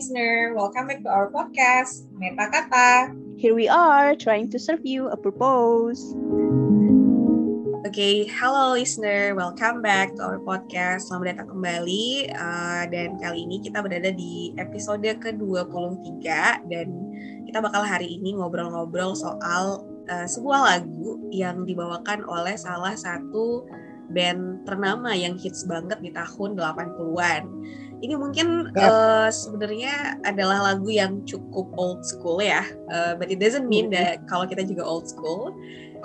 listener. Welcome back to our podcast, Meta Kata. Here we are, trying to serve you a purpose. Okay, halo listener, welcome back to our podcast. Selamat datang kembali. Uh, dan kali ini kita berada di episode ke-23 dan kita bakal hari ini ngobrol-ngobrol soal uh, sebuah lagu yang dibawakan oleh salah satu band ternama yang hits banget di tahun 80-an. Ini mungkin uh, sebenarnya adalah lagu yang cukup old school ya, uh, but it doesn't mean that kalau kita juga old school.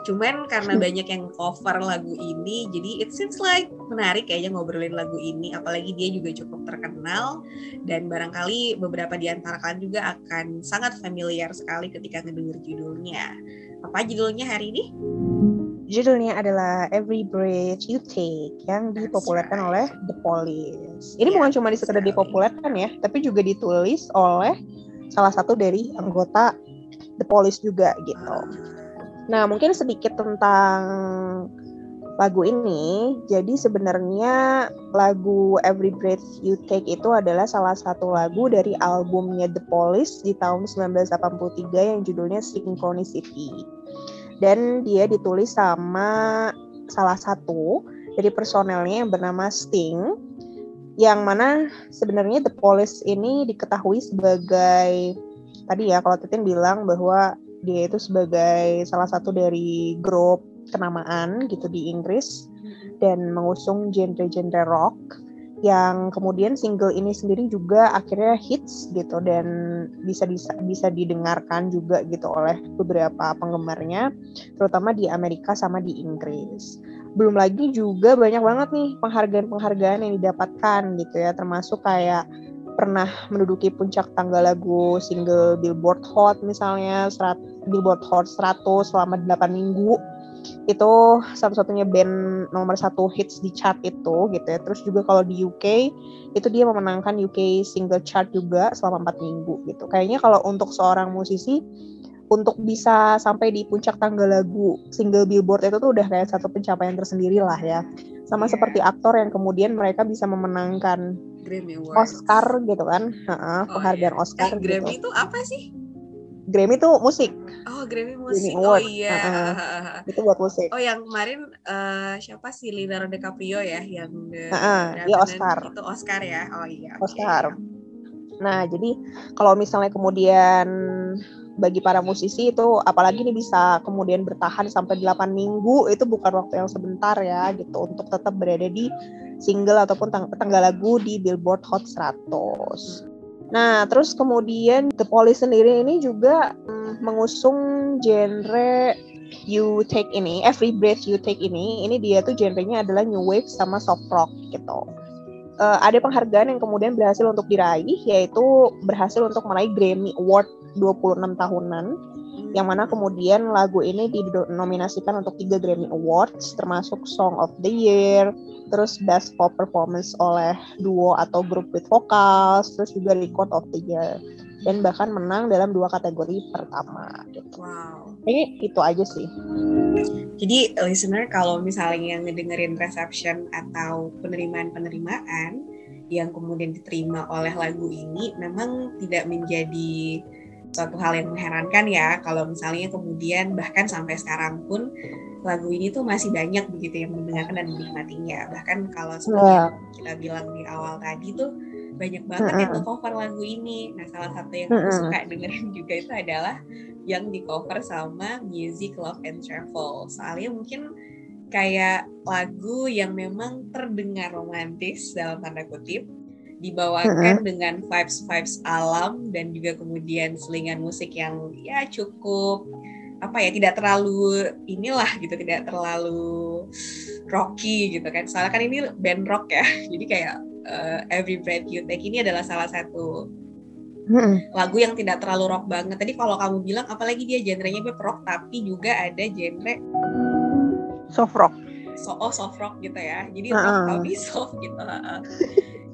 Cuman karena banyak yang cover lagu ini, jadi it seems like menarik kayaknya ngobrolin lagu ini. Apalagi dia juga cukup terkenal dan barangkali beberapa di antara kalian juga akan sangat familiar sekali ketika ngedenger judulnya. Apa judulnya hari ini? Judulnya adalah Every Breath You Take yang dipopulerkan right. oleh The Police. Ini yeah, bukan cuma di sekedar dipopulerkan ya, tapi juga ditulis oleh salah satu dari anggota The Police juga gitu. Nah, mungkin sedikit tentang lagu ini. Jadi sebenarnya lagu Every Breath You Take itu adalah salah satu lagu dari albumnya The Police di tahun 1983 yang judulnya Synchronicity dan dia ditulis sama salah satu dari personelnya yang bernama Sting yang mana sebenarnya The Police ini diketahui sebagai tadi ya kalau Titin bilang bahwa dia itu sebagai salah satu dari grup kenamaan gitu di Inggris dan mengusung genre-genre rock yang kemudian single ini sendiri juga akhirnya hits gitu dan bisa bisa, bisa didengarkan juga gitu oleh beberapa penggemarnya terutama di Amerika sama di Inggris. Belum lagi juga banyak banget nih penghargaan-penghargaan yang didapatkan gitu ya termasuk kayak pernah menduduki puncak tangga lagu single Billboard Hot misalnya serat, Billboard Hot 100 selama 8 minggu itu satu-satunya band nomor satu hits di chart itu gitu ya. Terus juga kalau di UK itu dia memenangkan UK single chart juga selama empat minggu gitu. Kayaknya kalau untuk seorang musisi untuk bisa sampai di puncak tangga lagu single Billboard itu tuh udah kayak satu pencapaian tersendiri lah ya. Sama yeah. seperti aktor yang kemudian mereka bisa memenangkan Grammy Oscar gitu kan, uh, penghargaan oh, iya. Oscar. Eh, Grammy gitu. itu apa sih? Grammy itu musik. Oh, Grammy musik. Grammy oh iya. Uh-uh. Itu buat musik. Oh, yang kemarin uh, siapa sih Leonardo DiCaprio ya yang uh-uh. Iya Oscar. Itu Oscar ya. Oh iya. Oscar. Okay. Nah, jadi kalau misalnya kemudian bagi para musisi itu apalagi ini bisa kemudian bertahan sampai 8 minggu itu bukan waktu yang sebentar ya gitu untuk tetap berada di single ataupun tang tanggal lagu di Billboard Hot 100. Nah, terus kemudian The Police sendiri ini juga mm, mengusung genre You Take ini, Every Breath You Take ini, ini dia tuh genrenya adalah new wave sama soft rock gitu. Uh, ada penghargaan yang kemudian berhasil untuk diraih, yaitu berhasil untuk meraih Grammy Award 26 tahunan yang mana kemudian lagu ini dinominasikan untuk tiga Grammy Awards termasuk Song of the Year, terus Best Pop Performance oleh duo atau grup with vocals, terus juga Record of the Year dan bahkan menang dalam dua kategori pertama. Gitu. Wow. Ini itu aja sih. Jadi listener kalau misalnya yang ngedengerin reception atau penerimaan-penerimaan yang kemudian diterima oleh lagu ini memang tidak menjadi suatu hal yang mengherankan ya kalau misalnya kemudian bahkan sampai sekarang pun lagu ini tuh masih banyak begitu yang mendengarkan dan menikmatinya bahkan kalau seperti yeah. kita bilang di awal tadi tuh banyak banget mm -hmm. yang cover lagu ini nah salah satu yang aku suka dengerin juga itu adalah yang di cover sama Music Love and Travel soalnya mungkin kayak lagu yang memang terdengar romantis dalam tanda kutip dibawakan dengan vibes-vibes alam dan juga kemudian selingan musik yang ya cukup apa ya tidak terlalu inilah gitu tidak terlalu rocky gitu kan. Soalnya kan ini band rock ya jadi kayak uh, Every Breath You Take ini adalah salah satu hmm. lagu yang tidak terlalu rock banget. Tadi kalau kamu bilang apalagi dia genrenya pop rock tapi juga ada genre soft rock. So oh soft rock gitu ya. Jadi uh -uh. rock tapi soft gitu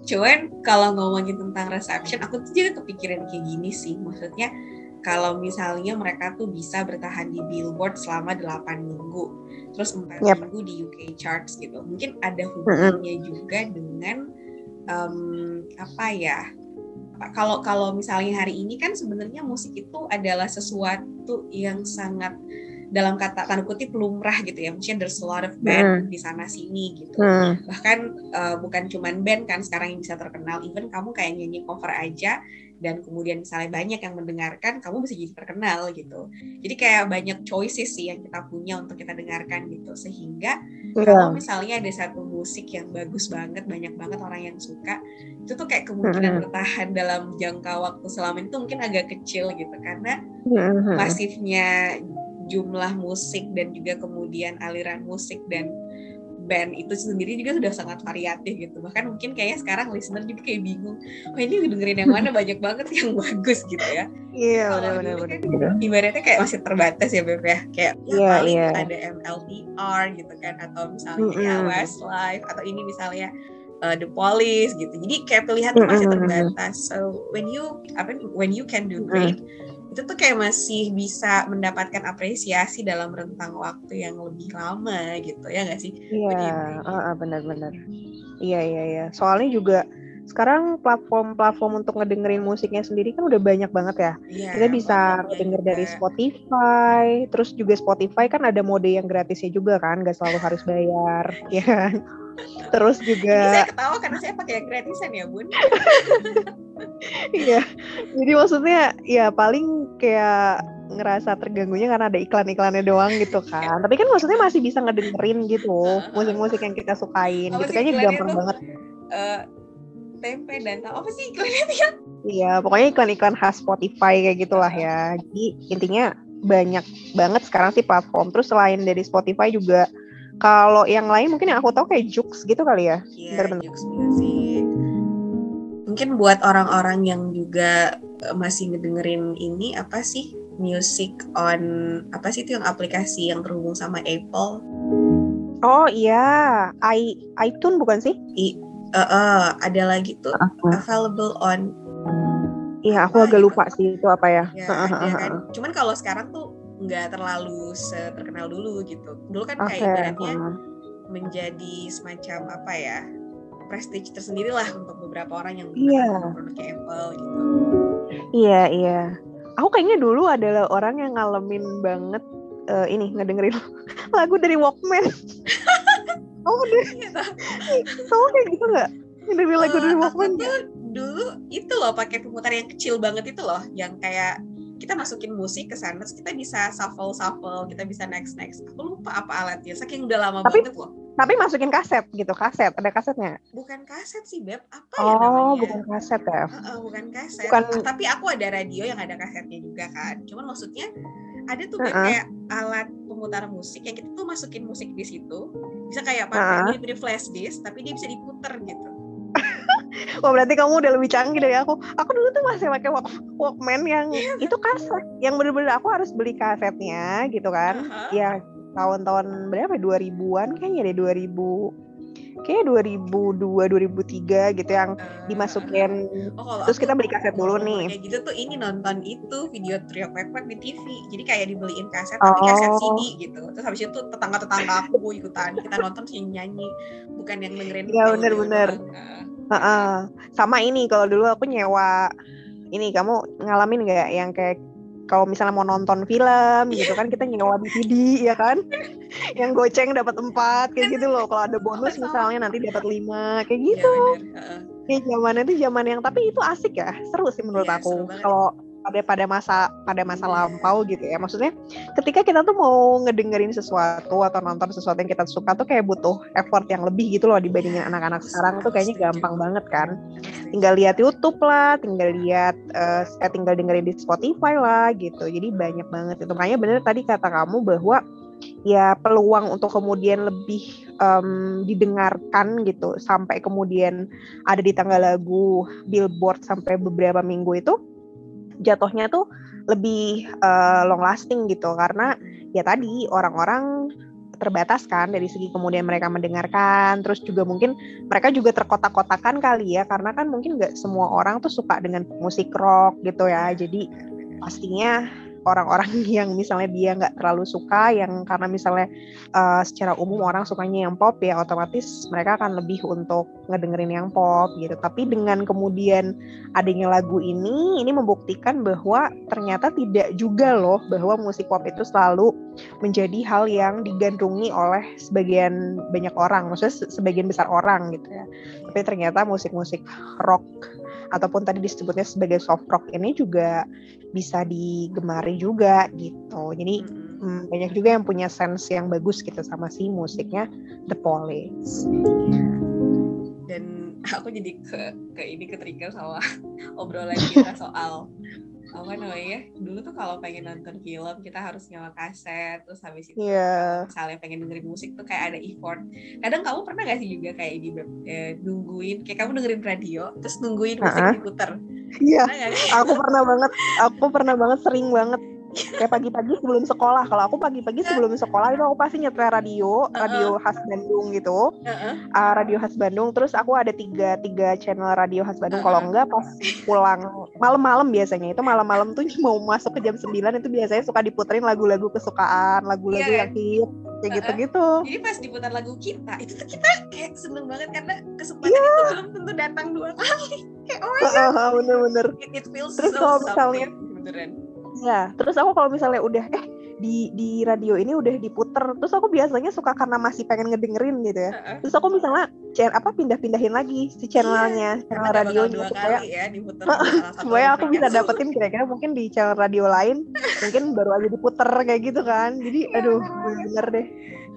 Cuman kalau ngomongin tentang reception, aku tuh juga kepikiran kayak gini sih. Maksudnya kalau misalnya mereka tuh bisa bertahan di Billboard selama 8 minggu, terus 4 yep. minggu di UK charts gitu. Mungkin ada hubungannya juga dengan um, apa ya? kalau kalau misalnya hari ini kan sebenarnya musik itu adalah sesuatu yang sangat dalam kata tanda kutip lumrah gitu ya mungkin there's a lot of band hmm. di sana sini gitu hmm. bahkan uh, bukan cuman band kan sekarang yang bisa terkenal even kamu kayak nyanyi cover aja dan kemudian misalnya banyak yang mendengarkan kamu bisa jadi terkenal gitu jadi kayak banyak choices sih yang kita punya untuk kita dengarkan gitu sehingga yeah. kalau misalnya ada satu musik yang bagus banget banyak banget orang yang suka itu tuh kayak kemungkinan hmm. bertahan dalam jangka waktu selama itu mungkin agak kecil gitu karena hmm. masifnya jumlah musik dan juga kemudian aliran musik dan band itu sendiri juga sudah sangat variatif gitu. Bahkan mungkin kayaknya sekarang listener juga kayak bingung oh ini dengerin yang mana? Banyak banget yang bagus gitu ya. Iya yeah, benar-benar kan, ibaratnya kayak masih terbatas ya Beb ya. Kayak yeah, paling yeah. ada MLTR gitu kan atau misalnya mm -hmm. ya Westlife atau ini misalnya uh, The Police gitu. Jadi kayak pilihan tuh masih terbatas. So when you apa when you can do great mm -hmm itu tuh kayak masih bisa mendapatkan apresiasi dalam rentang waktu yang lebih lama gitu ya nggak sih? Iya, uh, uh, benar-benar. Iya iya iya. Soalnya juga sekarang platform-platform untuk ngedengerin musiknya sendiri kan udah banyak banget ya. Yeah, Kita bisa ngedenger dari Spotify, terus juga Spotify kan ada mode yang gratisnya juga kan, nggak selalu harus bayar, ya kan? Terus juga. Ini saya ketawa karena saya pakai yang gratisan ya, Bun. Iya. Jadi maksudnya ya paling kayak ngerasa terganggunya karena ada iklan-iklannya doang gitu kan. Tapi kan maksudnya masih bisa ngedengerin gitu musik-musik yang kita sukain. Apa gitu kayaknya gampang itu, banget. Uh, tempe dan tahu apa sih iklannya dia? Iya, pokoknya iklan-iklan khas Spotify kayak gitulah ya. Jadi intinya banyak banget sekarang sih platform. Terus selain dari Spotify juga kalau yang lain mungkin yang aku tahu kayak Jux gitu kali ya. Iya, Jux Music mungkin buat orang-orang yang juga eh, masih ngedengerin ini apa sih music on apa sih itu yang aplikasi yang terhubung sama Apple? Oh iya, i iTunes bukan sih? I, uh, uh, ada lagi tuh uh-huh. available on. Iya, aku agak lupa sih itu apa ya. ya ada kan. Cuman kalau sekarang tuh nggak terlalu terkenal dulu gitu. Dulu kan kayak okay. ibaratnya menjadi semacam apa ya? prestige tersendiri lah untuk beberapa orang yang yeah. produknya Apple gitu. Iya iya. Aku kayaknya dulu adalah orang yang ngalamin banget uh, ini ngedengerin lagu dari Walkman. oh udah. Kamu kayak gitu nggak? Ngedengerin lagu dari eh, Walkman? Aku tuh dulu itu loh pakai pemutar yang kecil banget itu loh, yang kayak kita masukin musik ke sana, terus kita bisa shuffle shuffle, kita bisa next next. Aku lupa apa alatnya, saking udah lama Tapi, banget loh tapi masukin kaset gitu, kaset. Ada kasetnya? Bukan kaset sih, Beb. Apa oh, ya namanya? Oh, bukan kaset ya? Uh, uh, bukan kaset. Bukan... Ah, tapi aku ada radio yang ada kasetnya juga kan. Cuman maksudnya ada tuh uh -uh. kayak alat pemutar musik yang kita tuh masukin musik di situ. Bisa kayak pakai uh -uh. flash disk, tapi dia bisa diputer gitu. Wah berarti kamu udah lebih canggih dari aku. Aku dulu tuh masih pakai walk Walkman yang iya. itu kaset, yang bener-bener aku harus beli kasetnya gitu kan. Uh -huh. Ya tahun-tahun berapa 2000-an kayaknya deh 2000 kayak 2002 2003 gitu yang uh, dimasukin oh, terus kita beli kaset dulu nih kayak gitu tuh ini nonton itu video trio pepek di TV jadi kayak dibeliin kaset oh. tapi kaset CD gitu terus habis itu tetangga tetangga aku ikutan kita nonton sih nyanyi bukan yang dengerin ya bener-bener uh, uh, sama ini kalau dulu aku nyewa ini kamu ngalamin nggak yang kayak kalau misalnya mau nonton film gitu kan kita nyewa DVD ya kan? Yang goceng dapat empat kayak gitu loh. Kalau ada bonus misalnya nanti dapat lima kayak iya, gitu. ya, zaman itu zaman yang tapi itu asik ya. Seru sih menurut ya, aku. kalau pada pada masa pada masa lampau gitu ya. Maksudnya ketika kita tuh mau ngedengerin sesuatu atau nonton sesuatu yang kita suka tuh kayak butuh effort yang lebih gitu loh dibandingin anak-anak sekarang tuh kayaknya gampang banget kan. Tinggal lihat YouTube lah tinggal lihat uh, tinggal dengerin di Spotify lah gitu. Jadi banyak banget itu. Makanya bener tadi kata kamu bahwa ya peluang untuk kemudian lebih um, didengarkan gitu sampai kemudian ada di tanggal lagu billboard sampai beberapa minggu itu jatuhnya tuh lebih uh, long lasting gitu. Karena ya tadi orang-orang terbatas kan dari segi kemudian mereka mendengarkan terus juga mungkin mereka juga terkotak-kotakan kali ya. Karena kan mungkin nggak semua orang tuh suka dengan musik rock gitu ya. Jadi pastinya orang-orang yang misalnya dia nggak terlalu suka yang karena misalnya uh, secara umum orang sukanya yang pop ya otomatis mereka akan lebih untuk ngedengerin yang pop gitu. Tapi dengan kemudian adanya lagu ini ini membuktikan bahwa ternyata tidak juga loh bahwa musik pop itu selalu menjadi hal yang digandrungi oleh sebagian banyak orang maksudnya sebagian besar orang gitu ya. Tapi ternyata musik-musik rock ataupun tadi disebutnya sebagai soft rock ini juga bisa digemari juga gitu. Jadi hmm, banyak juga yang punya sense yang bagus gitu sama si musiknya The Police. Dan aku jadi ke ke ini ke trigger sama obrolan kita soal apa namanya dulu tuh kalau pengen nonton film kita harus nyawa kaset terus habis itu yeah. misalnya pengen dengerin musik tuh kayak ada effort. Kadang kamu pernah gak sih juga kayak di eh, nungguin kayak kamu dengerin radio terus nungguin musik uh -huh. diputer? Iya. Aku pernah banget aku pernah banget sering banget kayak pagi-pagi sebelum sekolah. Kalau aku pagi-pagi sebelum sekolah itu aku pasti nyetel radio radio khas Bandung gitu. Uh, radio khas Bandung. Terus aku ada tiga tiga channel radio khas Bandung. Kalau enggak pas pulang malam-malam biasanya. Itu malam-malam tuh mau masuk ke jam 9 itu biasanya suka diputerin lagu-lagu kesukaan lagu-lagu yeah. yang hit kayak gitu-gitu. Jadi pas diputar lagu kita itu tuh kita kayak seneng banget karena kesempatan yeah. itu belum tentu datang dua kali. Kayak oh my god. bener-bener. It, it feels terus so misalnya beneran Ya, terus aku kalau misalnya udah eh di di radio ini udah diputer, terus aku biasanya suka karena masih pengen ngedengerin gitu ya. Uh-uh. Terus aku misalnya channel apa pindah-pindahin lagi si channelnya, yeah, channel radionya supaya ya, diputer supaya aku bisa dapetin kira-kira mungkin di channel radio lain mungkin baru aja diputer kayak gitu kan. Jadi yeah. aduh bener deh.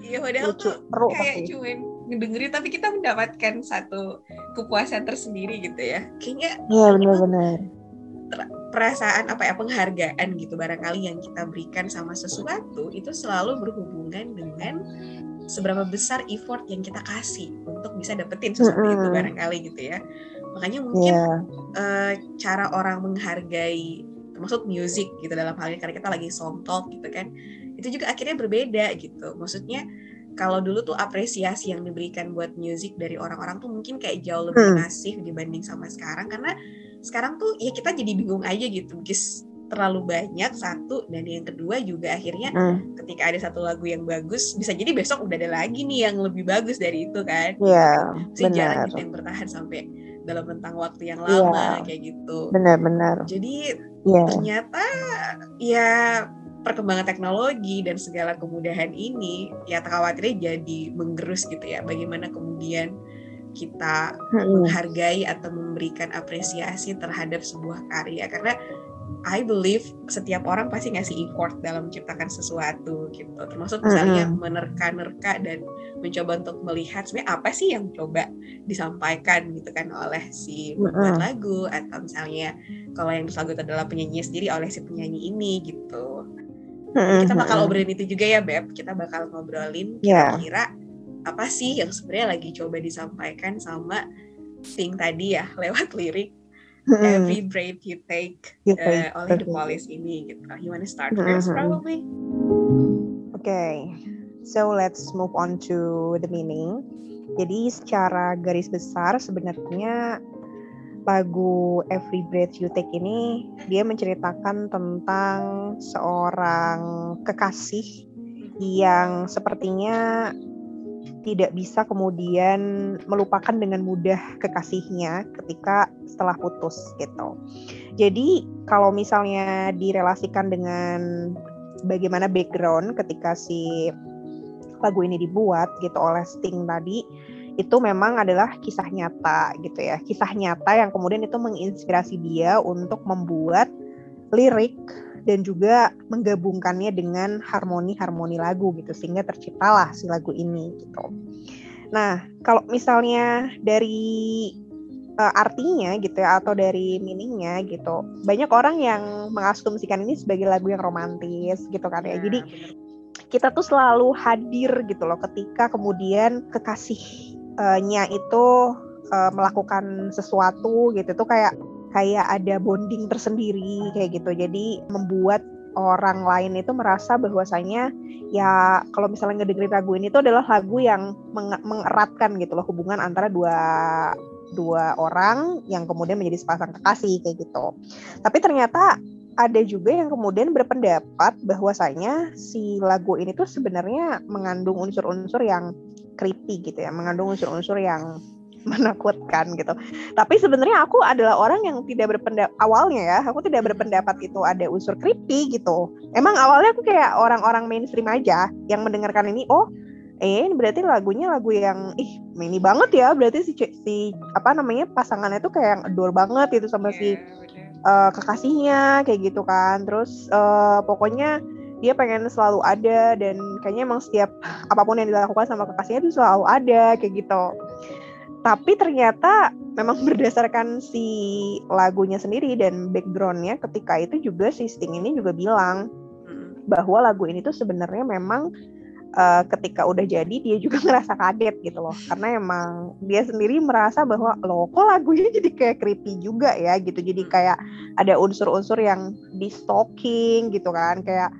Iya, padahal Lucu. tuh Peru, kayak pasti. cuman ngedengerin tapi kita mendapatkan satu kepuasan tersendiri gitu ya. Kayaknya Iya benar-benar perasaan apa ya penghargaan gitu barangkali yang kita berikan sama sesuatu itu selalu berhubungan dengan seberapa besar effort yang kita kasih untuk bisa dapetin sesuatu mm -hmm. itu barangkali gitu ya makanya mungkin yeah. Iya. uh, cara orang menghargai termasuk musik gitu dalam hal ini karena kita lagi song talk gitu kan itu juga akhirnya berbeda gitu maksudnya kalau dulu tuh apresiasi yang diberikan buat musik dari orang-orang tuh mungkin kayak jauh lebih masif dibanding sama sekarang karena sekarang tuh ya kita jadi bingung aja gitu guys terlalu banyak satu dan yang kedua juga akhirnya hmm. ketika ada satu lagu yang bagus bisa jadi besok udah ada lagi nih yang lebih bagus dari itu kan Iya yeah, jarang gitu yang bertahan sampai dalam rentang waktu yang lama yeah. kayak gitu benar-benar jadi yeah. ternyata ya perkembangan teknologi dan segala kemudahan ini ya khawatirnya jadi menggerus gitu ya bagaimana kemudian kita menghargai atau memberikan apresiasi terhadap sebuah karya karena I believe setiap orang pasti ngasih effort dalam menciptakan sesuatu gitu termasuk misalnya mm-hmm. menerka-nerka dan mencoba untuk melihat sebenarnya apa sih yang coba disampaikan gitu kan oleh si pembuat mm-hmm. lagu atau misalnya kalau yang lagu itu adalah penyanyi sendiri oleh si penyanyi ini gitu mm-hmm. kita bakal obrolin itu juga ya Beb kita bakal ngobrolin ya. kira-kira yeah apa sih yang sebenarnya lagi coba disampaikan sama Sting tadi ya lewat lirik Every Breath You Take uh, oleh The Police ini gitu. You wanna start first probably? Okay, so let's move on to the meaning. Jadi secara garis besar sebenarnya lagu Every Breath You Take ini dia menceritakan tentang seorang kekasih yang sepertinya tidak bisa kemudian melupakan dengan mudah kekasihnya ketika setelah putus gitu. Jadi kalau misalnya direlasikan dengan bagaimana background ketika si lagu ini dibuat gitu oleh Sting tadi itu memang adalah kisah nyata gitu ya. Kisah nyata yang kemudian itu menginspirasi dia untuk membuat lirik dan juga menggabungkannya dengan harmoni-harmoni lagu gitu sehingga terciptalah si lagu ini gitu. Nah, kalau misalnya dari uh, artinya gitu ya atau dari meaningnya gitu, banyak orang yang mengasumsikan ini sebagai lagu yang romantis gitu kan ya. Jadi kita tuh selalu hadir gitu loh ketika kemudian kekasihnya itu uh, melakukan sesuatu gitu tuh kayak kayak ada bonding tersendiri kayak gitu. Jadi membuat orang lain itu merasa bahwasanya ya kalau misalnya ngedengerin lagu ini itu adalah lagu yang meng mengeratkan gitu loh hubungan antara dua dua orang yang kemudian menjadi sepasang kekasih kayak gitu. Tapi ternyata ada juga yang kemudian berpendapat bahwasanya si lagu ini tuh sebenarnya mengandung unsur-unsur yang creepy gitu ya, mengandung unsur-unsur yang menakutkan gitu. Tapi sebenarnya aku adalah orang yang tidak berpendapat awalnya ya, aku tidak berpendapat itu ada unsur creepy gitu. Emang awalnya aku kayak orang-orang mainstream aja yang mendengarkan ini, oh eh ini berarti lagunya lagu yang ih ini banget ya berarti si si apa namanya pasangannya tuh kayak yang adore banget itu sama si uh, kekasihnya kayak gitu kan terus uh, pokoknya dia pengen selalu ada dan kayaknya emang setiap apa pun yang dilakukan sama kekasihnya itu selalu ada kayak gitu tapi ternyata memang berdasarkan si lagunya sendiri dan backgroundnya ketika itu juga si Sting ini juga bilang bahwa lagu ini tuh sebenarnya memang uh, ketika udah jadi dia juga ngerasa kaget gitu loh. Karena emang dia sendiri merasa bahwa loh kok lagunya jadi kayak creepy juga ya? gitu. Jadi kayak ada unsur-unsur yang di stalking gitu kan. Kayak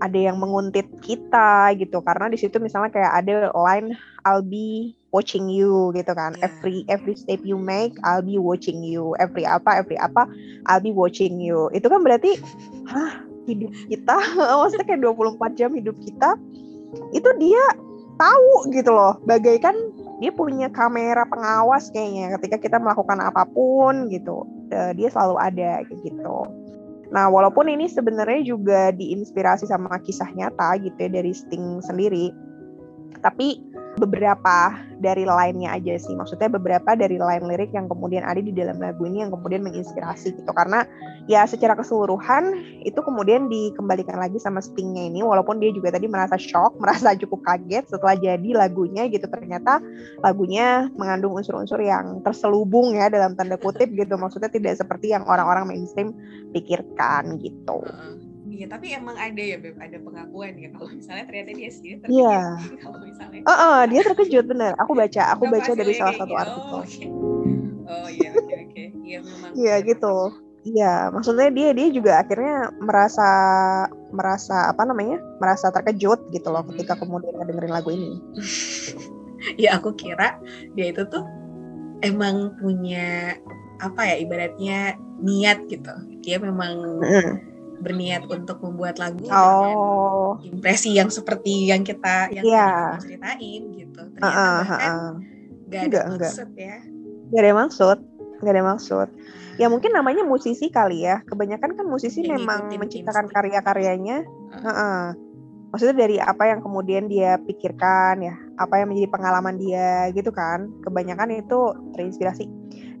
ada yang menguntit kita gitu. Karena di situ misalnya kayak ada line I'll be watching you gitu kan. Yeah. every every step you make I'll be watching you. Every apa every apa I'll be watching you. Itu kan berarti hah hidup kita? Maksudnya kayak 24 jam hidup kita itu dia tahu gitu loh. Bagaikan dia punya kamera pengawas kayaknya ketika kita melakukan apa pun gitu. Dia selalu ada kayak gitu Nah, walaupun ini sebenarnya juga diinspirasi sama kisah nyata gitu ya dari Sting sendiri, tapi beberapa dari lainnya aja sih. Maksudnya beberapa dari lain lirik yang kemudian ada di dalam lagu ini yang kemudian menginspirasi gitu. Karena ya secara keseluruhan itu kemudian dikembalikan lagi sama Stingnya ini. Walaupun dia juga tadi merasa shock, merasa cukup kaget setelah jadi lagunya gitu. Ternyata lagunya mengandung unsur-unsur yang terselubung ya dalam tanda kutip gitu. Maksudnya tidak seperti yang orang-orang mainstream pikirkan gitu. Iya, tapi emang ada ya Beb, ada pengakuan ya kalau misalnya ternyata dia sendiri terkejut. Iya. Kalau misalnya. Oh, oh, dia terkejut bener. Aku baca, aku Gak baca dari salah satu gitu. artikel. Oh, okay. oh iya, oke okay, oke. Okay. Iya memang. Iya gitu. Iya, maksudnya dia dia juga akhirnya merasa merasa apa namanya? merasa terkejut gitu loh ketika kemudian dengerin lagu ini. ya aku kira dia itu tuh emang punya apa ya ibaratnya niat gitu. Dia memang mm berniat untuk membuat lagu oh. dengan impresi yang seperti yang kita yang yeah. ceritain gitu. Ternyata uh, uh, bahkan uh, uh. gak ada enggak, maksud enggak. ya. Gak ada maksud, gak ada maksud. Ya mungkin namanya musisi kali ya. Kebanyakan kan musisi yang memang menciptakan karya-karyanya. Uh. Uh -uh. Maksudnya dari apa yang kemudian dia pikirkan ya, apa yang menjadi pengalaman dia gitu kan. Kebanyakan itu terinspirasi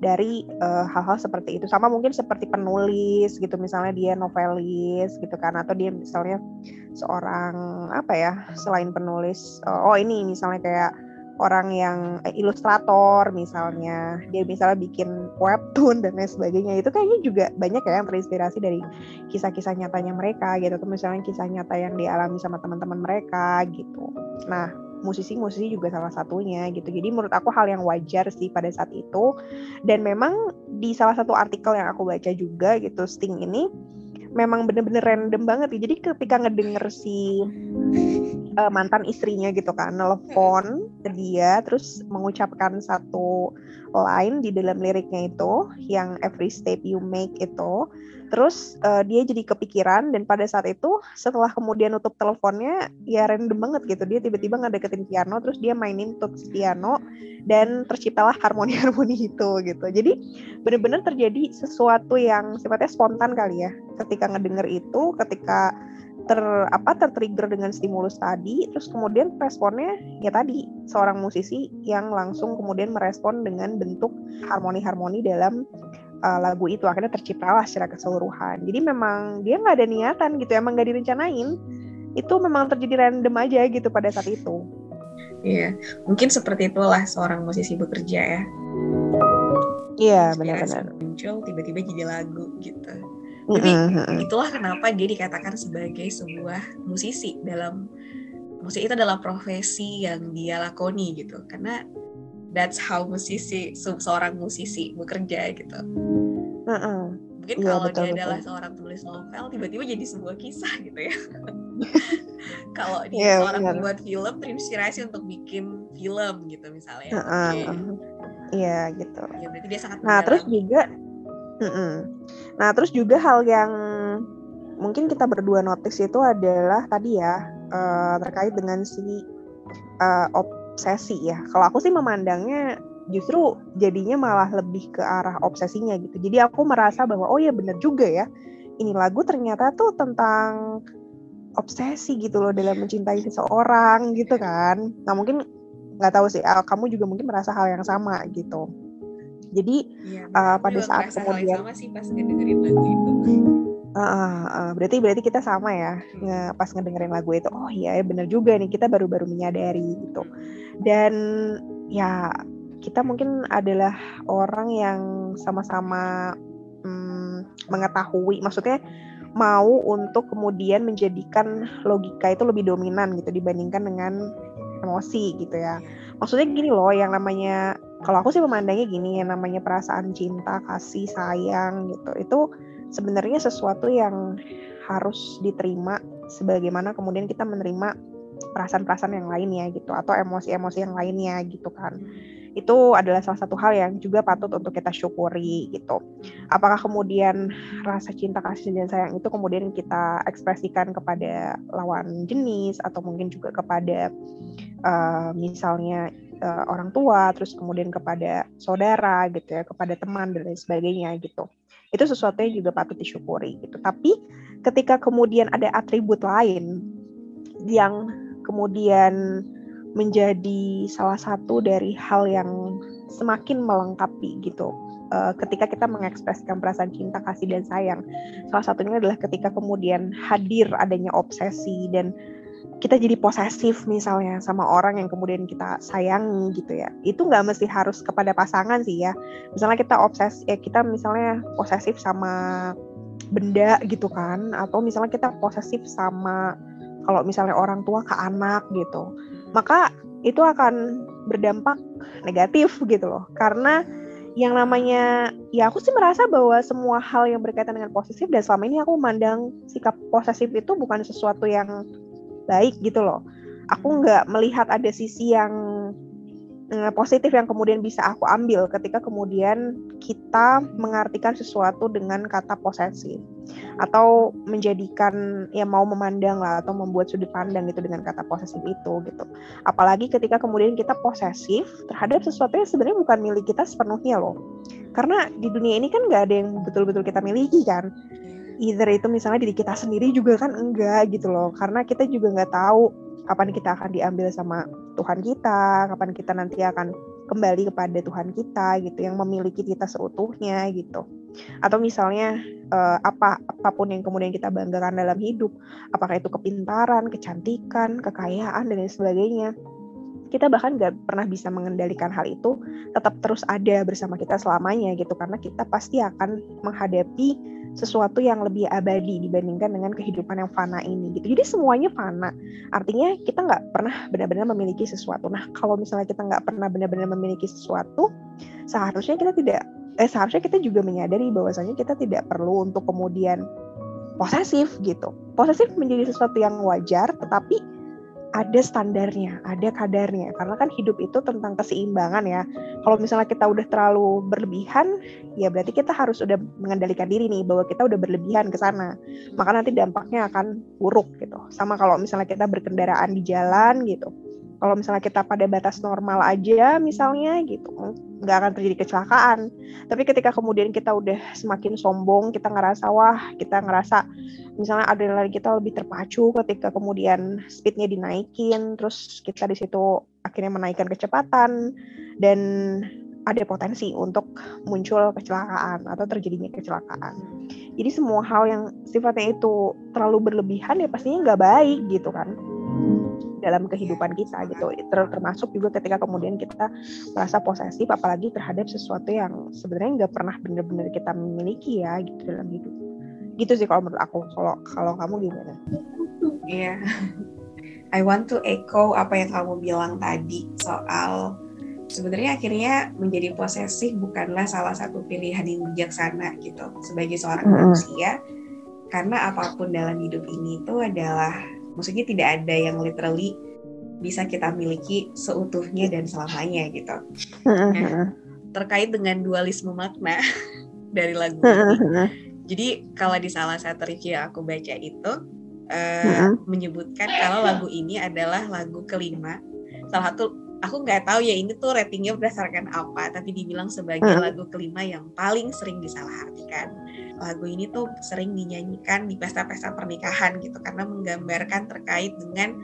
dari uh, hal-hal seperti itu. Sama mungkin seperti penulis gitu misalnya dia novelis gitu kan atau dia misalnya seorang apa ya selain penulis uh, oh ini misalnya kayak orang yang eh, ilustrator misalnya dia misalnya bikin webtoon dan lain sebagainya itu kayaknya juga banyak ya yang terinspirasi dari kisah-kisah nyatanya mereka gitu. Atau misalnya kisah nyata yang dialami sama teman-teman mereka gitu. Nah musisi-musisi juga salah satunya gitu. Jadi menurut aku hal yang wajar sih pada saat itu. Dan memang di salah satu artikel yang aku baca juga gitu Sting ini memang bener-bener random banget ya. Jadi ketika ngedenger si uh, mantan istrinya gitu kan nelfon ke dia terus mengucapkan satu line di dalam liriknya itu yang every step you make itu. Terus uh, dia jadi kepikiran dan pada saat itu setelah kemudian nutup teleponnya ya random banget gitu. Dia tiba-tiba ngedeketin piano terus dia mainin tuts piano dan terciptalah harmoni-harmoni itu gitu. Jadi benar-benar terjadi sesuatu yang sifatnya spontan kali ya. Ketika ngedenger itu ketika ter apa tertrigger dengan stimulus tadi terus kemudian responnya ya tadi seorang musisi yang langsung kemudian merespon dengan bentuk harmoni-harmoni dalam uh, lagu itu akhirnya terciptalah secara keseluruhan. Jadi memang dia nggak ada niatan gitu, emang nggak direncanain. Itu memang terjadi random aja gitu pada saat itu. Iya, mungkin seperti itulah seorang musisi bekerja ya. Iya, benar-benar. Muncul tiba-tiba jadi lagu gitu. Tapi itulah kenapa dia dikatakan sebagai sebuah musisi dalam musik itu adalah profesi yang dia lakoni gitu. Karena that's how musisi seorang musisi bekerja gitu. Uh -uh. Mungkin ya, kalau betul, dia betul. adalah seorang tulis novel, tiba-tiba jadi sebuah kisah gitu ya. kalau dia yeah, seorang benar. pembuat film terinspirasi untuk bikin film gitu misalnya. Iya uh -uh. okay. gitu. Ya berarti dia sangat. Nah terus juga, -uh. nah terus juga hal yang mungkin kita berdua notice itu adalah tadi ya uh, terkait dengan si uh, obsesi ya. Kalau aku sih memandangnya justru jadinya malah lebih ke arah obsesinya gitu. Jadi aku merasa bahwa oh ya benar juga ya. Ini lagu ternyata tuh tentang obsesi gitu loh dalam mencintai seseorang gitu kan. Nah mungkin nggak tahu sih, kamu juga mungkin merasa hal yang sama gitu. Jadi ya, uh, pada saat kemudian sama sih pas ngedengerin lagu itu. Uh, uh, uh, berarti berarti kita sama ya hmm. nge, pas ngedengerin lagu itu. Oh iya ya bener juga nih kita baru-baru menyadari gitu. Dan ya kita mungkin adalah orang yang sama-sama hmm, mengetahui, maksudnya mau untuk kemudian menjadikan logika itu lebih dominan gitu dibandingkan dengan emosi gitu ya. Maksudnya gini loh, yang namanya kalau aku sih memandangnya gini, yang namanya perasaan cinta, kasih, sayang gitu, itu sebenarnya sesuatu yang harus diterima sebagaimana kemudian kita menerima perasaan-perasaan yang lainnya gitu atau emosi-emosi yang lainnya gitu kan itu adalah salah satu hal yang juga patut untuk kita syukuri gitu. Apakah kemudian rasa cinta kasih dan sayang itu kemudian kita ekspresikan kepada lawan jenis atau mungkin juga kepada uh, misalnya uh, orang tua, terus kemudian kepada saudara gitu ya, kepada teman dan lain sebagainya gitu. Itu sesuatu yang juga patut disyukuri gitu. Tapi ketika kemudian ada atribut lain yang kemudian menjadi salah satu dari hal yang semakin melengkapi gitu uh, ketika kita mengekspresikan perasaan cinta, kasih dan sayang. Salah satunya adalah ketika kemudian hadir adanya obsesi dan kita jadi posesif misalnya sama orang yang kemudian kita sayangi gitu ya. Itu nggak mesti harus kepada pasangan sih ya. Misalnya kita obses ya kita misalnya posesif sama benda gitu kan atau misalnya kita posesif sama kalau misalnya orang tua ke anak gitu maka itu akan berdampak negatif gitu loh. Karena yang namanya ya aku sih merasa bahwa semua hal yang berkaitan dengan posesif dan selama ini aku memandang sikap posesif itu bukan sesuatu yang baik gitu loh. Aku nggak melihat ada sisi yang Eh, positif yang kemudian bisa aku ambil ketika kemudian kita mengartikan sesuatu dengan kata posesif atau menjadikan ya mau memandang lah atau membuat sudut pandang gitu dengan kata posesif itu gitu. Apalagi ketika kemudian kita posesif terhadap sesuatu yang sebenarnya bukan milik kita sepenuhnya loh. Karena di dunia ini kan nggak ada yang betul-betul kita miliki kan. Either itu misalnya diri kita sendiri juga kan enggak gitu loh. Karena kita juga nggak tahu kapan kita akan diambil sama Tuhan kita, kapan kita nanti akan kembali kepada Tuhan kita gitu yang memiliki kita seutuhnya gitu. Atau misalnya uh, apa apa pun yang kemudian kita banggakan dalam hidup, apakah itu kepintaran, kecantikan, kekayaan dan lain sebagainya. Kita bahkan nggak pernah bisa mengendalikan hal itu, tetap terus ada bersama kita selamanya gitu karena kita pasti akan menghadapi sesuatu yang lebih abadi dibandingkan dengan kehidupan yang fana ini gitu. Jadi semuanya fana. Artinya kita nggak pernah benar-benar memiliki sesuatu. Nah kalau misalnya kita nggak pernah benar-benar memiliki sesuatu, seharusnya kita tidak, eh seharusnya kita juga menyadari bahwasanya kita tidak perlu untuk kemudian posesif gitu. Posesif menjadi sesuatu yang wajar, tetapi ada standarnya, ada kadarnya. Karena kan hidup itu tentang keseimbangan ya. Kalau misalnya kita udah terlalu berlebihan, ya berarti kita harus udah mengendalikan diri nih bahwa kita udah berlebihan ke sana. Maka nanti dampaknya akan buruk gitu. Sama kalau misalnya kita berkendaraan di jalan gitu kalau misalnya kita pada batas normal aja misalnya gitu nggak akan terjadi kecelakaan tapi ketika kemudian kita udah semakin sombong kita ngerasa wah kita ngerasa misalnya adrenalin kita lebih terpacu ketika kemudian speednya dinaikin terus kita di situ akhirnya menaikkan kecepatan dan ada potensi untuk muncul kecelakaan atau terjadinya kecelakaan. Jadi semua hal yang sifatnya itu terlalu berlebihan ya pastinya nggak baik gitu kan dalam kehidupan kita gitu termasuk juga ketika kemudian kita merasa posesif apalagi terhadap sesuatu yang sebenarnya nggak pernah benar-benar kita miliki ya gitu dalam hidup gitu sih kalau menurut aku kalau kalau kamu gimana? Iya, yeah. I want to echo apa yang kamu bilang tadi soal sebenarnya akhirnya menjadi posesif bukanlah salah satu pilihan yang bijaksana gitu sebagai seorang mm -hmm. manusia karena apa pun dalam hidup ini itu adalah maksudnya tidak ada yang literally bisa kita miliki seutuhnya dan selamanya gitu. Nah, terkait dengan dualisme makna dari lagu ini, Jadi kalau di salah satu review yang aku baca itu uh, menyebutkan kalau lagu ini adalah lagu kelima. Salah satu aku nggak tahu ya ini tuh ratingnya berdasarkan apa, tapi dibilang sebagai mm-hmm. lagu kelima yang paling sering disalahartikan. Lagu ini tuh sering dinyanyikan di pesta-pesta pernikahan gitu karena menggambarkan terkait dengan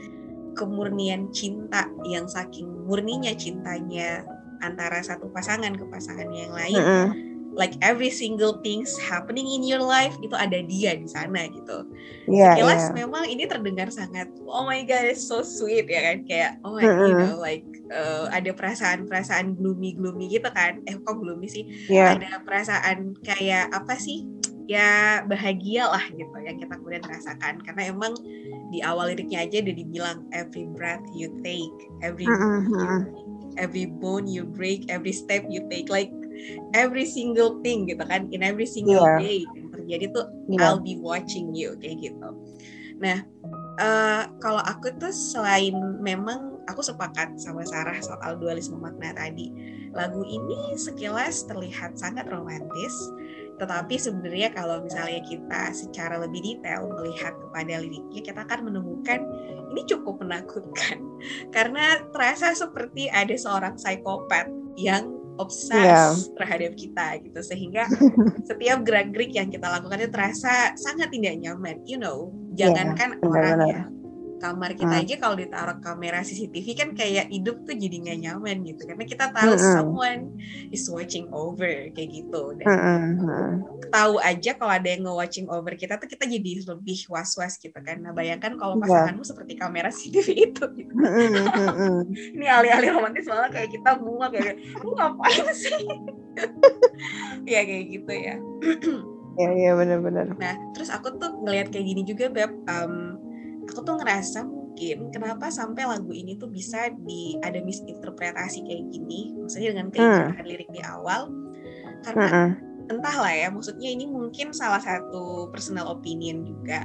kemurnian cinta yang saking murninya cintanya antara satu pasangan ke pasangan yang lain. Mm-hmm like every single things happening in your life itu ada dia di sana gitu. Yeah, Sekilas yeah. memang ini terdengar sangat oh my god it's so sweet ya kan kayak oh my mm -hmm. you know like uh, ada perasaan-perasaan gloomy-gloomy gitu kan. Eh kok gloomy sih? Yeah. Ada perasaan kayak apa sih? Ya bahagia lah gitu yang kita kemudian rasakan karena emang di awal liriknya aja udah dibilang every breath you take, every mm -hmm. every bone you break, every step you take like every single thing gitu kan in every single yeah. day yang terjadi tuh yeah. I'll be watching you kayak gitu nah uh, kalau aku tuh selain memang aku sepakat sama Sarah soal dualisme makna tadi lagu ini sekilas terlihat sangat romantis tetapi sebenarnya kalau misalnya kita secara lebih detail melihat kepada liriknya kita akan menemukan ini cukup menakutkan karena terasa seperti ada seorang psikopat yang obses yeah. terhadap kita gitu. Sehingga setiap gerak-gerik yang kita lakukan itu terasa sangat tidak nyaman you know. Iya, jangankan yeah, orang ya kamar kita hmm. aja kalau ditaruh kamera CCTV kan kayak hidup tuh jadi nggak nyaman gitu karena kita tahu hmm. someone is watching over kayak gitu dan hmm. tahu aja kalau ada yang nge-watching over kita tuh kita jadi lebih was-was gitu kan nah bayangkan kalau iya. pasanganmu yeah. seperti kamera CCTV itu gitu. ini alih-alih romantis malah kayak kita bunga kayak lu ngapain sih ya kayak gitu ya Iya iya benar-benar. Nah terus aku tuh ngelihat kayak gini juga beb um, aku tuh ngerasa mungkin kenapa sampai lagu ini tuh bisa di ada misinterpretasi kayak gini maksudnya dengan keindahan hmm. lirik di awal karena hmm. entahlah ya maksudnya ini mungkin salah satu personal opinion juga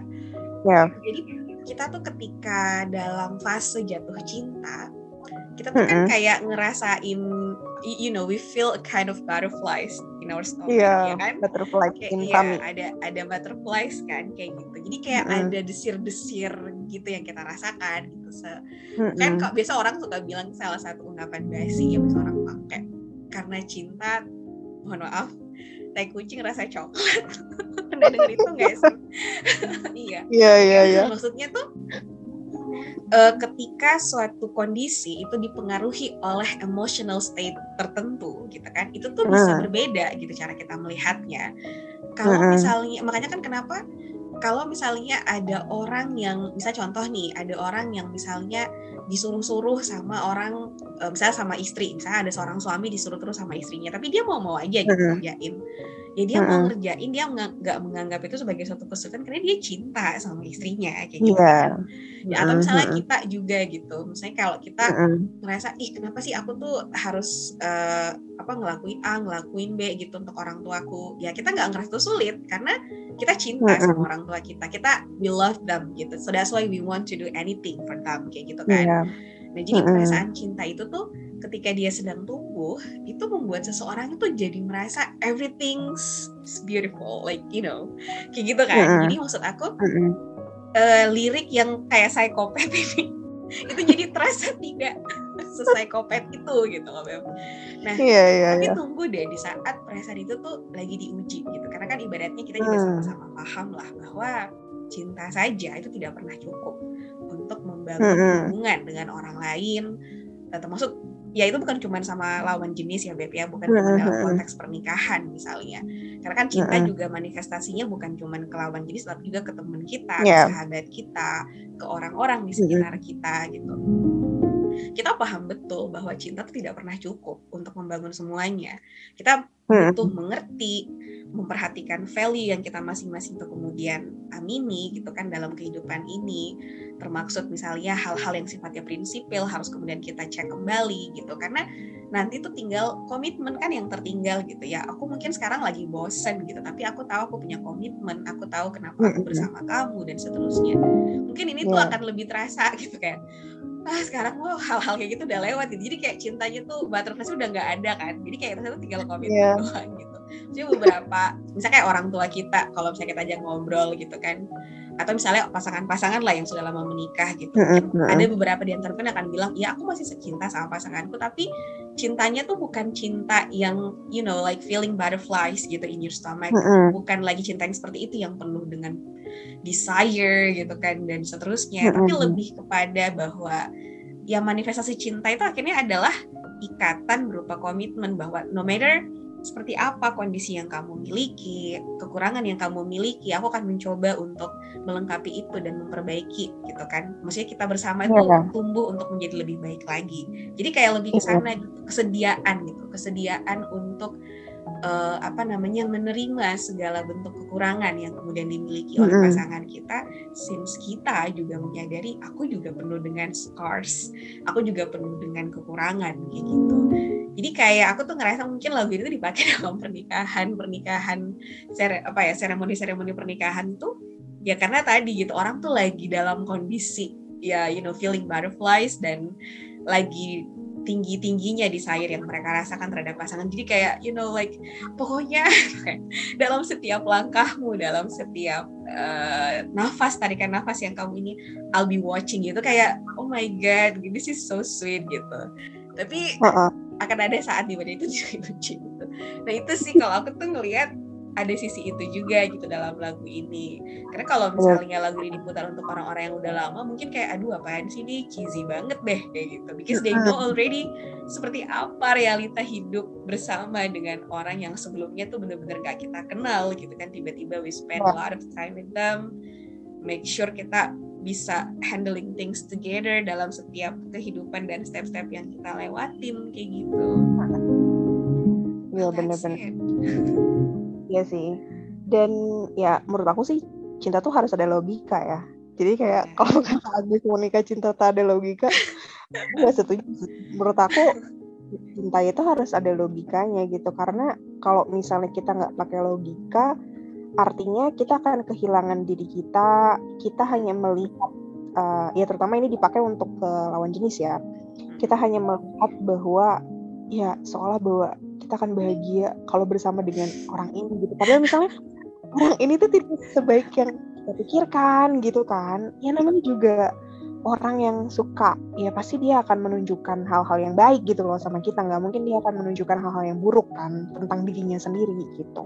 yeah. jadi kita tuh ketika dalam fase jatuh cinta kita tuh kan kayak ngerasain you know we feel a kind of butterflies in our stomach yeah, ya kan? butterfly kayak, in ya, ada ada butterflies kan kayak gitu. Jadi kayak mm -hmm. ada desir-desir gitu yang kita rasakan gitu Se mm -hmm. kan kok biasa orang suka bilang salah satu ungkapan basi yang bisa orang pakai karena cinta mohon maaf teh kucing rasa coklat. Udah denger itu nggak sih? Iya. Iya iya iya. Maksudnya tuh uh, ketika suatu kondisi itu dipengaruhi oleh emotional state tertentu gitu kan itu tuh bisa hmm. berbeda gitu cara kita melihatnya kalau hmm. misalnya makanya kan kenapa kalau misalnya ada orang yang bisa contoh nih ada orang yang misalnya disuruh-suruh sama orang eh, misalnya sama istri misalnya ada seorang suami disuruh terus sama istrinya tapi dia mau-mau aja gitu kerjain ya dia mau ngerjain dia nggak menganggap itu sebagai suatu kesulitan karena dia cinta sama istrinya kayak gitu yeah. kan. Ya atau misalnya kita juga gitu misalnya kalau kita merasa ih kenapa sih aku tuh harus uh, apa ngelakuin A ngelakuin B gitu untuk orang tuaku? Ya kita nggak ngerasa itu sulit karena kita cinta sama orang tua kita kita we love them gitu. So that's why we want to do anything for them kayak gitu kan. Yeah. nah jadi perasaan cinta itu tuh ketika dia sedang tumbuh itu membuat seseorang itu jadi merasa everything's beautiful like you know kayak gitu kan jadi maksud aku uh -uh. Uh, lirik yang kayak psikopat ini itu jadi terasa tidak sepsikopat itu gitu loh Beb. Nah, yeah, yeah, tapi yeah. tunggu deh di saat perasaan itu tuh lagi diuji gitu. Karena kan ibaratnya kita juga sama-sama paham lah bahwa cinta saja itu tidak pernah cukup untuk membangun hubungan dengan orang lain termasuk ya itu bukan cuma sama lawan jenis ya Beb ya. Bukan cuma dalam konteks pernikahan misalnya. Karena kan cinta juga manifestasinya bukan cuma ke lawan jenis tapi juga ke teman kita yeah. ke sahabat kita ke orang-orang di sekitar kita gitu. Kita paham betul bahwa cinta itu tidak pernah cukup untuk membangun semuanya. Kita butuh mengerti memperhatikan value yang kita masing-masing untuk kemudian amini gitu kan dalam kehidupan ini. Termaksud misalnya hal-hal yang sifatnya prinsipil harus kemudian kita cek kembali gitu. Karena nanti tuh tinggal komitmen kan yang tertinggal gitu ya. Aku mungkin sekarang lagi bosen gitu tapi aku tahu aku punya komitmen. Aku tahu kenapa aku bersama kamu dan seterusnya. Mungkin ini tuh akan lebih terasa gitu kan. Ah sekarang mau hal-hal kayak gitu udah lewat. Gitu. jadi kayak cintanya tuh butterfly udah nggak ada kan. Jadi kayak itu tinggal komitmen yeah. Doang gitu. Jadi beberapa misalnya kayak orang tua kita kalau misalnya kita ajak ngobrol gitu kan. Atau misalnya pasangan-pasangan lah yang sudah lama menikah gitu. Mm-hmm. ada beberapa di antara akan bilang ya aku masih cinta sama pasanganku tapi cintanya tuh bukan cinta yang you know like feeling butterflies gitu in your stomach. Bukan lagi cinta yang seperti itu yang penuh dengan desire gitu kan dan seterusnya. Tapi lebih kepada bahwa ya manifestasi cinta itu akhirnya adalah ikatan berupa komitmen bahwa no matter seperti apa kondisi yang kamu miliki, kekurangan yang kamu miliki, aku akan mencoba untuk melengkapi itu dan memperbaiki gitu kan. Maksudnya kita bersama itu yeah. tumbuh untuk menjadi lebih baik lagi. Jadi kayak lebih ke iya. sana gitu, kesediaan gitu, kesediaan untuk uh, apa namanya menerima segala bentuk kekurangan yang kemudian dimiliki oleh pasangan kita. Since kita juga menyadari aku juga penuh dengan scars. Aku juga penuh dengan kekurangan kayak gitu. Jadi kayak aku tuh ngerasa mungkin lagu itu dipakai dalam pernikahan pernikahan sere, apa ya seremoni seremoni pernikahan tuh ya karena tadi gitu orang tuh lagi dalam kondisi ya you know feeling butterflies dan lagi tinggi-tingginya desire yang mereka rasakan terhadap pasangan. Jadi kayak you know like pokoknya dalam setiap langkahmu, dalam setiap uh, nafas tarikan nafas yang kamu ini I'll be watching gitu kayak oh my god, this is so sweet gitu. Tapi uh -uh. akan ada saat di mana itu juga benci gitu. Nah itu sih kalau aku tuh ngelihat ada sisi itu juga gitu dalam lagu ini. Karena kalau misalnya lagu ini diputar untuk orang-orang yang udah lama, mungkin kayak aduh apaan sih ini cheesy banget deh kayak gitu. Because they know already seperti apa realita hidup bersama dengan orang yang sebelumnya tuh bener-bener gak kita kenal gitu kan. Tiba-tiba we spend a lot of time with them, make sure kita bisa handling things together dalam setiap kehidupan dan step-step yang kita lewatin kayak gitu. Iya bener-bener. Iya sih. Dan ya menurut aku sih cinta tuh harus ada logika ya. Jadi kayak iya. kalau kata Agus mau nikah cinta tak ada logika, nggak setuju. Menurut aku cinta itu harus ada logikanya gitu. Karena kalau misalnya kita nggak pakai logika, artinya kita akan kehilangan diri kita. Kita hanya melihat, uh, ya terutama ini dipakai untuk ke lawan jenis ya. Kita hanya melihat bahwa ya seolah bahwa kita akan bahagia kalau bersama dengan orang ini gitu. Padahal misalnya orang ini tuh tidak sebaik yang kita pikirkan gitu kan. Ya namanya juga orang yang suka ya pasti dia akan menunjukkan hal-hal yang baik gitu loh sama kita nggak mungkin dia akan menunjukkan hal-hal yang buruk kan tentang dirinya sendiri gitu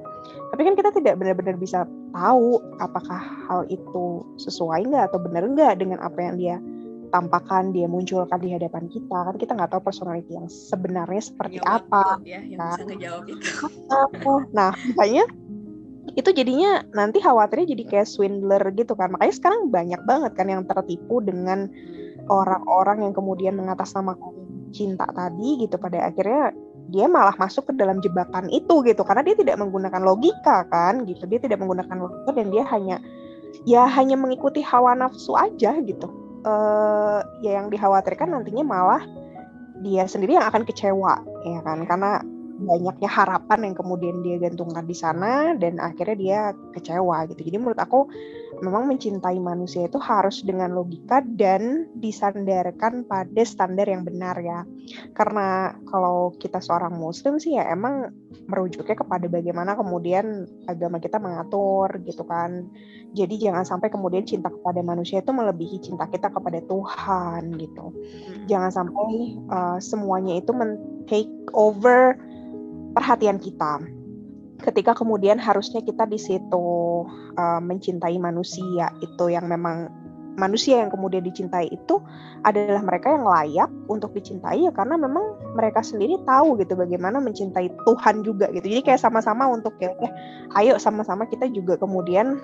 tapi kan kita tidak benar-benar bisa tahu apakah hal itu sesuai nggak atau benar nggak dengan apa yang dia tampakan dia munculkan di hadapan kita kan kita nggak tahu personality yang sebenarnya seperti ya, apa ya, yang nah, bisa ngejawab itu. nah makanya itu jadinya nanti khawatirnya jadi kayak swindler gitu kan. Makanya sekarang banyak banget kan yang tertipu dengan orang-orang yang kemudian mengatasnamakan cinta tadi gitu. Pada akhirnya dia malah masuk ke dalam jebakan itu gitu karena dia tidak menggunakan logika kan gitu. Dia tidak menggunakan logika dan dia hanya ya hanya mengikuti hawa nafsu aja gitu uh, ya yang dikhawatirkan nantinya malah dia sendiri yang akan kecewa ya kan karena banyaknya harapan yang kemudian dia gantungkan di sana dan akhirnya dia kecewa gitu. Jadi menurut aku memang mencintai manusia itu harus dengan logika dan disandarkan pada standar yang benar ya. Karena kalau kita seorang muslim sih ya emang merujuknya kepada bagaimana kemudian agama kita mengatur gitu kan. Jadi jangan sampai kemudian cinta kepada manusia itu melebihi cinta kita kepada Tuhan gitu. Hmm. Jangan sampai uh, semuanya itu men take over perhatian kita. Ketika kemudian harusnya kita di situ uh, mencintai manusia itu yang memang manusia yang kemudian dicintai itu adalah mereka yang layak untuk dicintai ya karena memang mereka sendiri tahu gitu bagaimana mencintai Tuhan juga gitu. Jadi kayak sama-sama untuk ya ayo sama-sama kita juga kemudian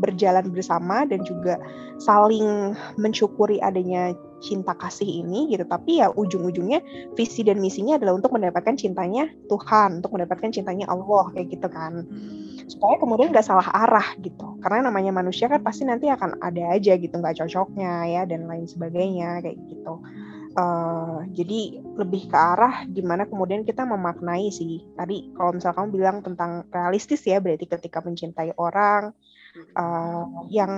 berjalan bersama dan juga saling mensyukuri adanya cinta kasih ini gitu. Tapi ya ujung-ujungnya visi dan misinya adalah untuk mendapatkan cintanya Tuhan untuk mendapatkan cintanya Allah kayak gitu kan. Hmm. supaya kemudian nggak salah arah gitu. Karena namanya manusia kan pasti nanti akan ada aja gitu nggak cocoknya ya dan lain sebagainya kayak gitu. Uh, jadi lebih ke arah gimana kemudian kita memaknai sih. Tadi kalau misalnya kamu bilang tentang realistis ya berarti ketika mencintai orang uh, yang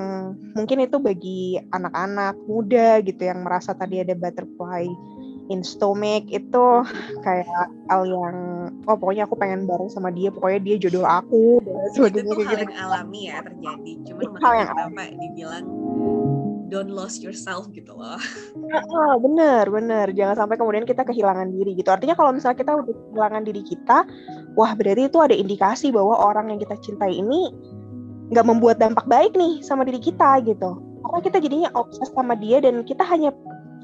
mungkin itu bagi anak-anak muda gitu yang merasa tadi ada butterfly in stomach itu kayak hal yang oh pokoknya aku pengen bareng sama dia pokoknya dia jodoh aku sebagainya itu hal gitu. yang alami ya terjadi cuman makanya kenapa dibilang don't lose yourself gitu loh. Oh, bener, bener. Jangan sampai kemudian kita kehilangan diri gitu. Artinya kalau misalnya kita udah kehilangan diri kita, wah berarti itu ada indikasi bahwa orang yang kita cintai ini nggak membuat dampak baik nih sama diri kita gitu. Karena kita jadinya obses sama dia dan kita hanya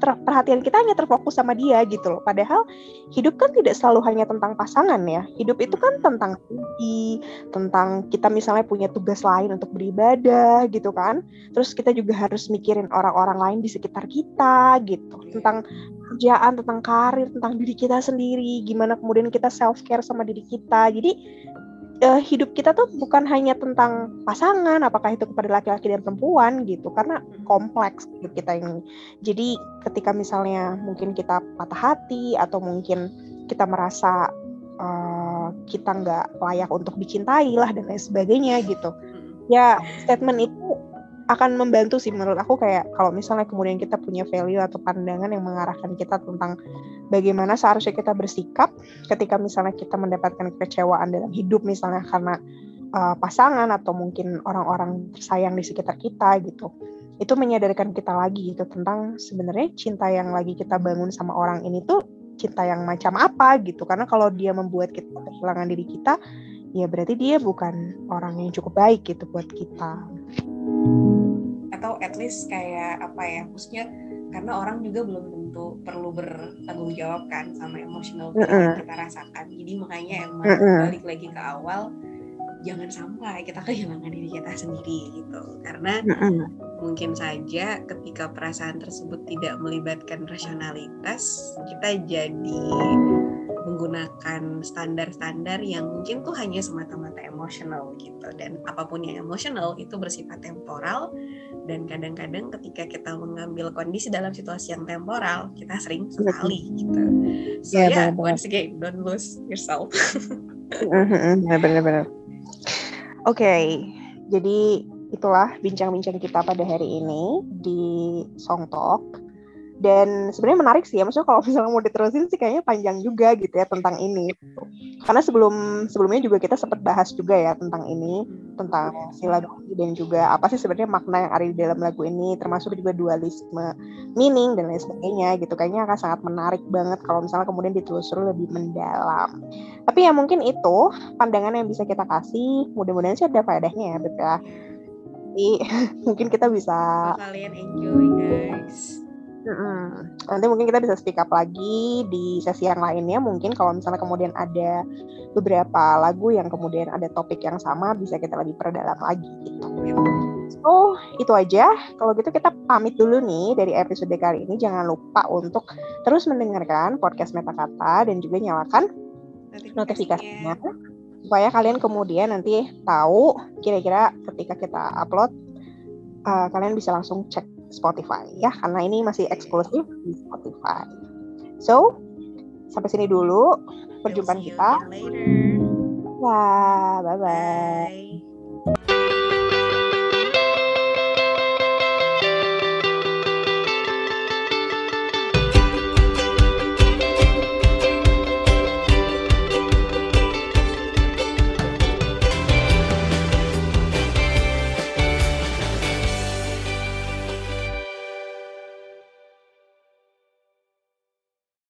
perhatian kita hanya terfokus sama dia gitu loh. Padahal hidup kan tidak selalu hanya tentang pasangan ya. Hidup itu kan tentang hobi, tentang kita misalnya punya tugas lain untuk beribadah gitu kan. Terus kita juga harus mikirin orang-orang lain di sekitar kita gitu. Tentang kerjaan, tentang karir, tentang diri kita sendiri, gimana kemudian kita self care sama diri kita. Jadi uh, hidup kita tuh bukan hanya tentang pasangan, apakah itu kepada laki-laki dan perempuan gitu, karena kompleks hidup kita ini. Jadi ketika misalnya mungkin kita patah hati atau mungkin kita merasa uh, kita nggak layak untuk dicintai lah dan lain sebagainya gitu, ya statement itu akan membantu sih menurut aku kayak kalau misalnya kemudian kita punya value atau pandangan yang mengarahkan kita tentang bagaimana seharusnya kita bersikap ketika misalnya kita mendapatkan kekecewaan dalam hidup misalnya karena uh, pasangan atau mungkin orang-orang tersayang di sekitar kita gitu itu menyadarkan kita lagi gitu tentang sebenarnya cinta yang lagi kita bangun sama orang ini tuh cinta yang macam apa gitu. Karena kalau dia membuat kita kehilangan diri kita ya berarti dia bukan orang yang cukup baik gitu buat kita atau at least kayak apa ya maksudnya karena orang juga belum tentu perlu bertanggung jawab kan sama emosional mm -hmm. yang kita rasakan jadi makanya emang mm -hmm. balik lagi ke awal jangan sampai kita kehilangan diri kita sendiri gitu karena mm -hmm. mungkin saja ketika perasaan tersebut tidak melibatkan rasionalitas kita jadi menggunakan standar-standar yang mungkin tuh hanya semata-mata emosional gitu dan apa pun yang emosional itu bersifat temporal dan kadang-kadang ketika kita mengambil kondisi dalam situasi yang temporal kita sering sekali gitu. So yeah, yeah once again don't lose yourself. Benar-benar oke okay, jadi itulah bincang-bincang kita pada hari ini di Song Talk dan sebenarnya menarik sih ya maksudnya kalau misalnya mau diterusin sih kayaknya panjang juga gitu ya tentang ini. Karena sebelum sebelumnya juga kita sempat bahas juga ya tentang ini tentang sila dan juga apa sih sebenarnya makna yang ada di dalam lagu ini termasuk juga dualisme meaning dan lain sebagainya gitu. Kayaknya akan sangat menarik banget kalau misalnya kemudian ditelusuri lebih mendalam. Tapi ya mungkin itu pandangan yang bisa kita kasih. Mudah-mudahan sih ada faedahnya ya betul jadi mungkin kita bisa kalian enjoy guys Hmm. Nanti mungkin kita bisa speak up lagi di sesi yang lainnya. Mungkin kalau misalnya kemudian ada beberapa lagu yang kemudian ada topik yang sama, bisa kita lebih perdalam lagi gitu. So, itu aja. Kalau gitu kita pamit dulu nih dari episode kali ini. Jangan lupa untuk terus mendengarkan podcast Metakata dan juga nyalakan notifikasinya. Supaya kalian kemudian nanti tahu kira-kira ketika kita upload, uh, kalian bisa langsung cek Spotify ya karena ini masih eksklusif di Spotify. So, sampai sini dulu perjumpaan kita. Wah, bye bye. bye.